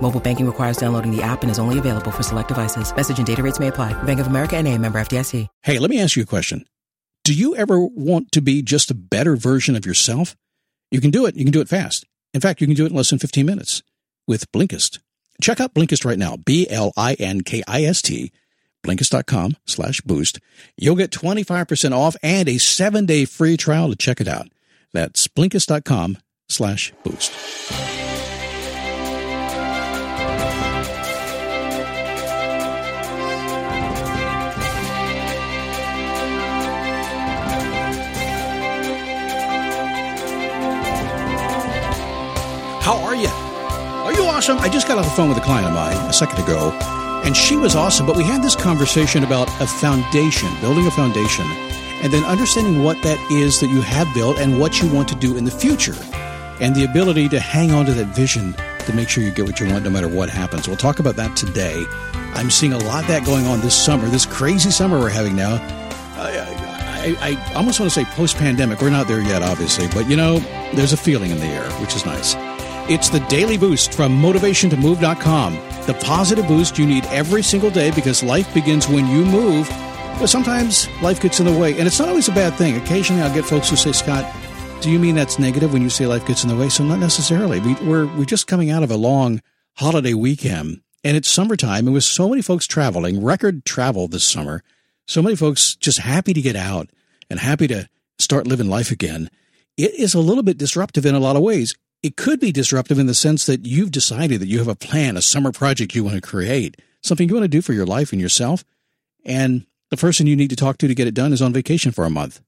Mobile banking requires downloading the app and is only available for select devices. Message and data rates may apply. Bank of America and a member FDIC. Hey, let me ask you a question. Do you ever want to be just a better version of yourself? You can do it. You can do it fast. In fact, you can do it in less than 15 minutes with Blinkist. Check out Blinkist right now. B-L-I-N-K-I-S-T. Blinkist.com slash boost. You'll get 25% off and a seven day free trial to check it out. That's Blinkist.com slash boost. How are you? Are you awesome? I just got off the phone with a client of mine a second ago, and she was awesome, but we had this conversation about a foundation, building a foundation, and then understanding what that is that you have built and what you want to do in the future, and the ability to hang on to that vision to make sure you get what you want no matter what happens. We'll talk about that today. I'm seeing a lot of that going on this summer, this crazy summer we're having now. I, I, I almost want to say post pandemic. We're not there yet, obviously, but you know, there's a feeling in the air, which is nice. It's the daily boost from motivationtomove.com. The positive boost you need every single day because life begins when you move. But sometimes life gets in the way, and it's not always a bad thing. Occasionally I'll get folks who say, Scott, do you mean that's negative when you say life gets in the way? So not necessarily. We, we're, we're just coming out of a long holiday weekend, and it's summertime, and with so many folks traveling, record travel this summer, so many folks just happy to get out and happy to start living life again. It is a little bit disruptive in a lot of ways it could be disruptive in the sense that you've decided that you have a plan, a summer project you want to create, something you want to do for your life and yourself. And the person you need to talk to to get it done is on vacation for a month.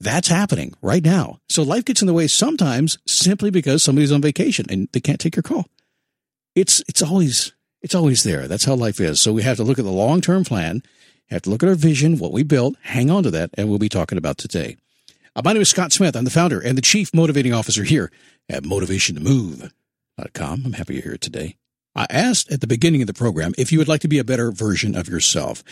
That's happening right now. So life gets in the way sometimes simply because somebody's on vacation and they can't take your call. It's, it's always, it's always there. That's how life is. So we have to look at the long term plan, have to look at our vision, what we built, hang on to that, and we'll be talking about today. Uh, my name is Scott Smith. I'm the founder and the chief motivating officer here at motivationtomove.com. I'm happy you're here today. I asked at the beginning of the program if you would like to be a better version of yourself.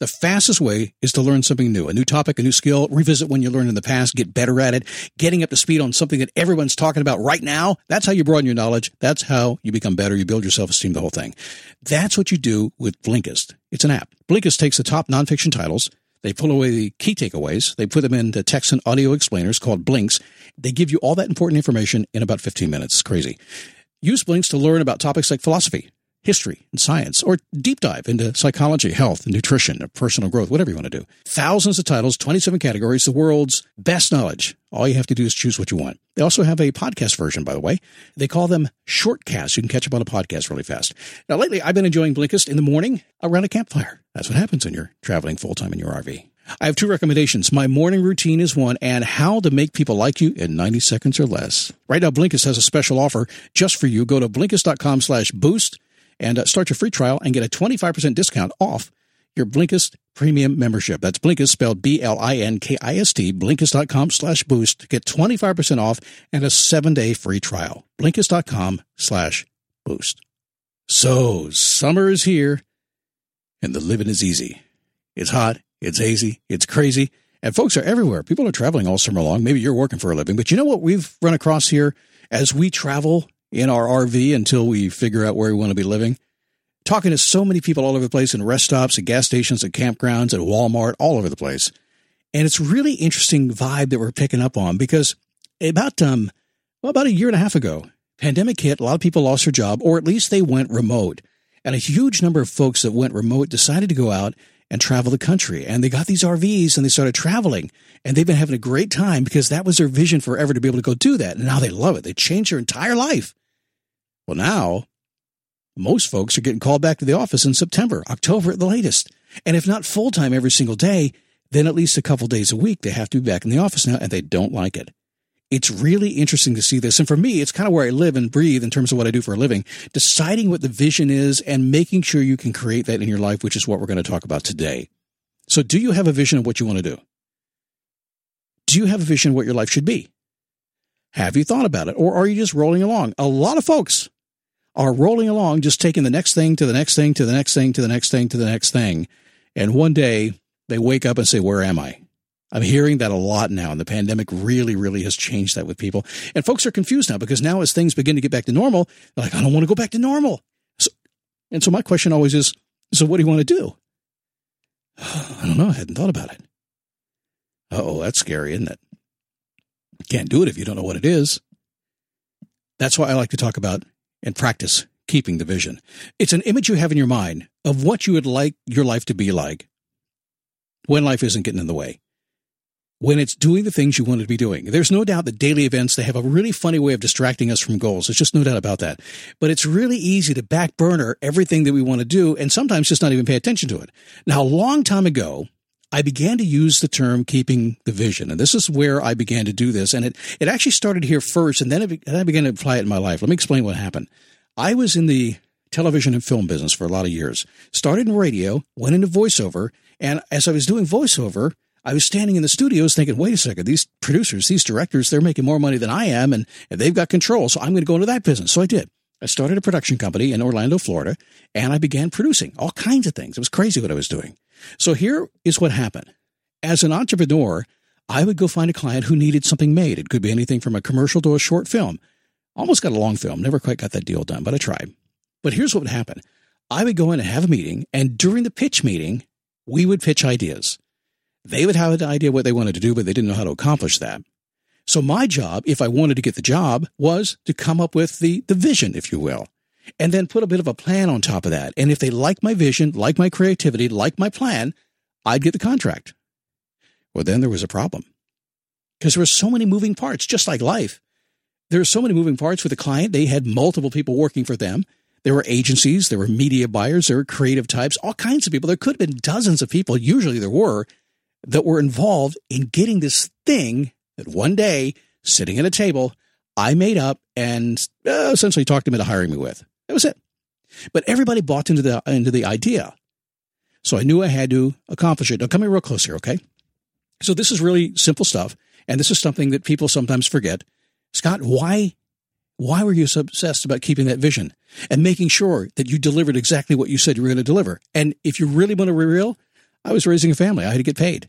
The fastest way is to learn something new, a new topic, a new skill, revisit one you learned in the past, get better at it, getting up to speed on something that everyone's talking about right now. That's how you broaden your knowledge. That's how you become better. You build your self-esteem, the whole thing. That's what you do with Blinkist. It's an app. Blinkist takes the top nonfiction titles, they pull away the key takeaways. They put them into text and audio explainers called Blinks. They give you all that important information in about 15 minutes. It's crazy. Use Blinks to learn about topics like philosophy, history, and science, or deep dive into psychology, health, and nutrition, or personal growth, whatever you want to do. Thousands of titles, 27 categories, the world's best knowledge. All you have to do is choose what you want. They also have a podcast version, by the way. They call them shortcasts. You can catch up on a podcast really fast. Now, lately, I've been enjoying Blinkist in the morning around a campfire. That's what happens when you're traveling full time in your RV. I have two recommendations. My morning routine is one, and how to make people like you in 90 seconds or less. Right now, Blinkist has a special offer just for you. Go to Blinkist.com slash boost and uh, start your free trial and get a 25% discount off your Blinkist premium membership. That's Blinkist spelled B-L-I-N-K-I-S-T, Blinkist.com slash boost. Get 25% off and a seven day free trial. Blinkist.com slash boost. So summer is here and the living is easy. It's hot. It's hazy. It's crazy. And folks are everywhere. People are traveling all summer long. Maybe you're working for a living, but you know what we've run across here as we travel in our RV until we figure out where we want to be living? Talking to so many people all over the place in rest stops, at gas stations, at campgrounds, at Walmart, all over the place. And it's really interesting vibe that we're picking up on because about um well, about a year and a half ago, pandemic hit, a lot of people lost their job, or at least they went remote. And a huge number of folks that went remote decided to go out and travel the country. And they got these RVs and they started traveling and they've been having a great time because that was their vision forever to be able to go do that. And now they love it. They changed their entire life. Well, now most folks are getting called back to the office in September, October at the latest. And if not full time every single day, then at least a couple days a week, they have to be back in the office now and they don't like it. It's really interesting to see this. And for me, it's kind of where I live and breathe in terms of what I do for a living, deciding what the vision is and making sure you can create that in your life, which is what we're going to talk about today. So, do you have a vision of what you want to do? Do you have a vision of what your life should be? Have you thought about it? Or are you just rolling along? A lot of folks are rolling along, just taking the next thing to the next thing to the next thing to the next thing to the next thing. And one day they wake up and say, Where am I? I'm hearing that a lot now, and the pandemic really, really has changed that with people. And folks are confused now because now, as things begin to get back to normal, they're like, I don't want to go back to normal. So, and so, my question always is so, what do you want to do? I don't know. I hadn't thought about it. oh, that's scary, isn't it? Can't do it if you don't know what it is. That's why I like to talk about and practice keeping the vision. It's an image you have in your mind of what you would like your life to be like when life isn't getting in the way. When it's doing the things you want it to be doing. There's no doubt that daily events, they have a really funny way of distracting us from goals. There's just no doubt about that. But it's really easy to back burner everything that we want to do and sometimes just not even pay attention to it. Now, a long time ago, I began to use the term keeping the vision. And this is where I began to do this. And it, it actually started here first, and then, it, I began to apply it in my life. Let me explain what happened. I was in the television and film business for a lot of years. Started in radio, went into voiceover, and as I was doing voiceover, I was standing in the studios thinking, wait a second, these producers, these directors, they're making more money than I am, and, and they've got control, so I'm going to go into that business. So I did. I started a production company in Orlando, Florida, and I began producing all kinds of things. It was crazy what I was doing. So here is what happened. As an entrepreneur, I would go find a client who needed something made. It could be anything from a commercial to a short film. Almost got a long film, never quite got that deal done, but I tried. But here's what would happen I would go in and have a meeting, and during the pitch meeting, we would pitch ideas. They would have an idea what they wanted to do, but they didn't know how to accomplish that. So my job, if I wanted to get the job, was to come up with the, the vision, if you will, and then put a bit of a plan on top of that. And if they like my vision, like my creativity, like my plan, I'd get the contract. Well, then there was a problem because there were so many moving parts, just like life. There were so many moving parts with the client. They had multiple people working for them. There were agencies, there were media buyers, there were creative types, all kinds of people. There could have been dozens of people, usually there were, that were involved in getting this thing that one day, sitting at a table, I made up and uh, essentially talked them into hiring me with. That was it. But everybody bought into the into the idea. So I knew I had to accomplish it. Now come here real close here, okay? So this is really simple stuff, and this is something that people sometimes forget. Scott, why why were you so obsessed about keeping that vision and making sure that you delivered exactly what you said you were going to deliver? And if you really want to be real, I was raising a family. I had to get paid.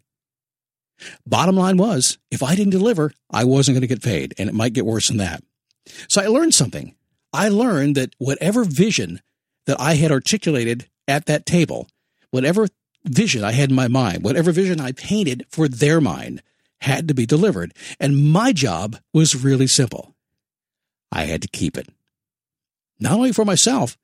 Bottom line was, if I didn't deliver, I wasn't going to get paid, and it might get worse than that. So I learned something. I learned that whatever vision that I had articulated at that table, whatever vision I had in my mind, whatever vision I painted for their mind, had to be delivered. And my job was really simple. I had to keep it. Not only for myself,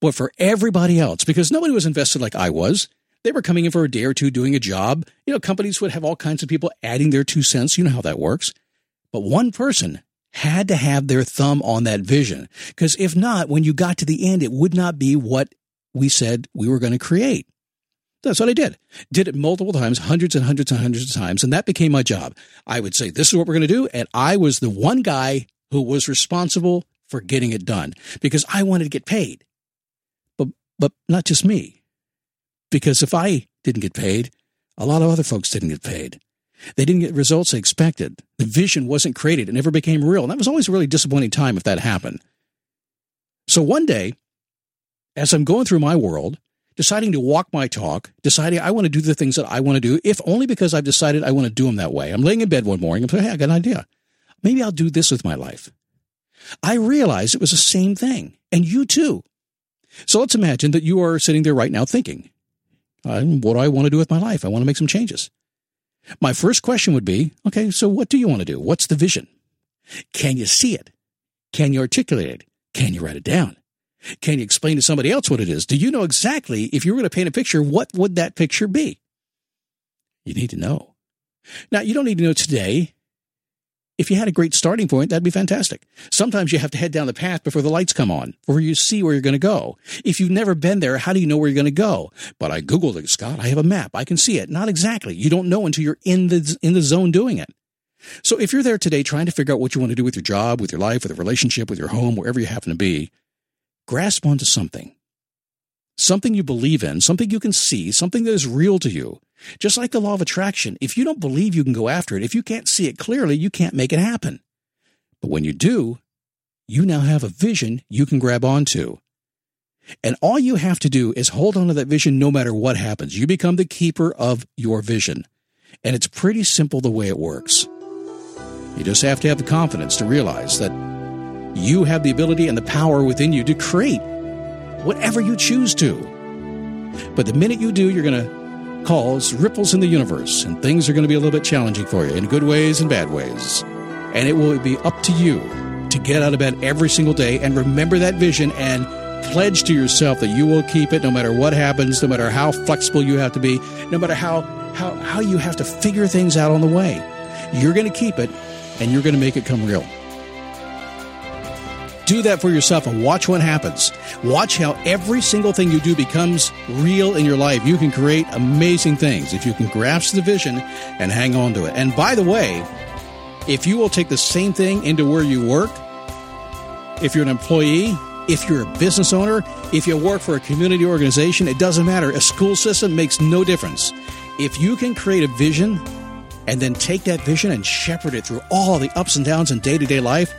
but for everybody else, because nobody was invested like I was. They were coming in for a day or two doing a job. You know, companies would have all kinds of people adding their two cents. You know how that works. But one person had to have their thumb on that vision. Because if not, when you got to the end, it would not be what we said we were going to create. That's what I did. Did it multiple times, hundreds and hundreds and hundreds of times. And that became my job. I would say, this is what we're going to do. And I was the one guy who was responsible for getting it done because I wanted to get paid. But, but not just me. Because if I didn't get paid, a lot of other folks didn't get paid. They didn't get results they expected. The vision wasn't created. It never became real. And that was always a really disappointing time if that happened. So one day, as I'm going through my world, deciding to walk my talk, deciding I want to do the things that I want to do, if only because I've decided I want to do them that way. I'm laying in bed one morning and I'm hey, I got an idea. Maybe I'll do this with my life. I realized it was the same thing, and you too. So let's imagine that you are sitting there right now thinking, what do I want to do with my life? I want to make some changes. My first question would be okay, so what do you want to do? What's the vision? Can you see it? Can you articulate it? Can you write it down? Can you explain to somebody else what it is? Do you know exactly if you were going to paint a picture, what would that picture be? You need to know. Now, you don't need to know today. If you had a great starting point, that'd be fantastic. Sometimes you have to head down the path before the lights come on, before you see where you're going to go. If you've never been there, how do you know where you're going to go? But I Googled it, Scott. I have a map. I can see it. Not exactly. You don't know until you're in the, in the zone doing it. So if you're there today trying to figure out what you want to do with your job, with your life, with a relationship, with your home, wherever you happen to be, grasp onto something. Something you believe in, something you can see, something that is real to you. Just like the law of attraction, if you don't believe you can go after it, if you can't see it clearly, you can't make it happen. But when you do, you now have a vision you can grab onto. And all you have to do is hold on to that vision no matter what happens. You become the keeper of your vision. And it's pretty simple the way it works. You just have to have the confidence to realize that you have the ability and the power within you to create whatever you choose to. But the minute you do, you're going to cause ripples in the universe, and things are going to be a little bit challenging for you in good ways and bad ways. And it will be up to you to get out of bed every single day and remember that vision and pledge to yourself that you will keep it no matter what happens, no matter how flexible you have to be, no matter how, how, how you have to figure things out on the way. You're going to keep it and you're going to make it come real. Do that for yourself and watch what happens. Watch how every single thing you do becomes real in your life. You can create amazing things if you can grasp the vision and hang on to it. And by the way, if you will take the same thing into where you work, if you're an employee, if you're a business owner, if you work for a community organization, it doesn't matter. A school system makes no difference. If you can create a vision and then take that vision and shepherd it through all the ups and downs in day to day life,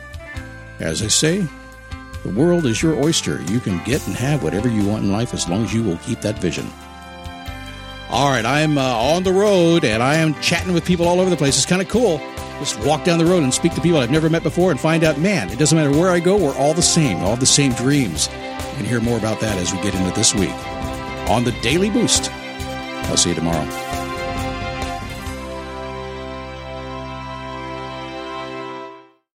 as I say, the world is your oyster. You can get and have whatever you want in life as long as you will keep that vision. All right, I'm uh, on the road and I am chatting with people all over the place. It's kind of cool. Just walk down the road and speak to people I've never met before and find out, man, it doesn't matter where I go, we're all the same, all the same dreams. And hear more about that as we get into this week on the Daily Boost. I'll see you tomorrow.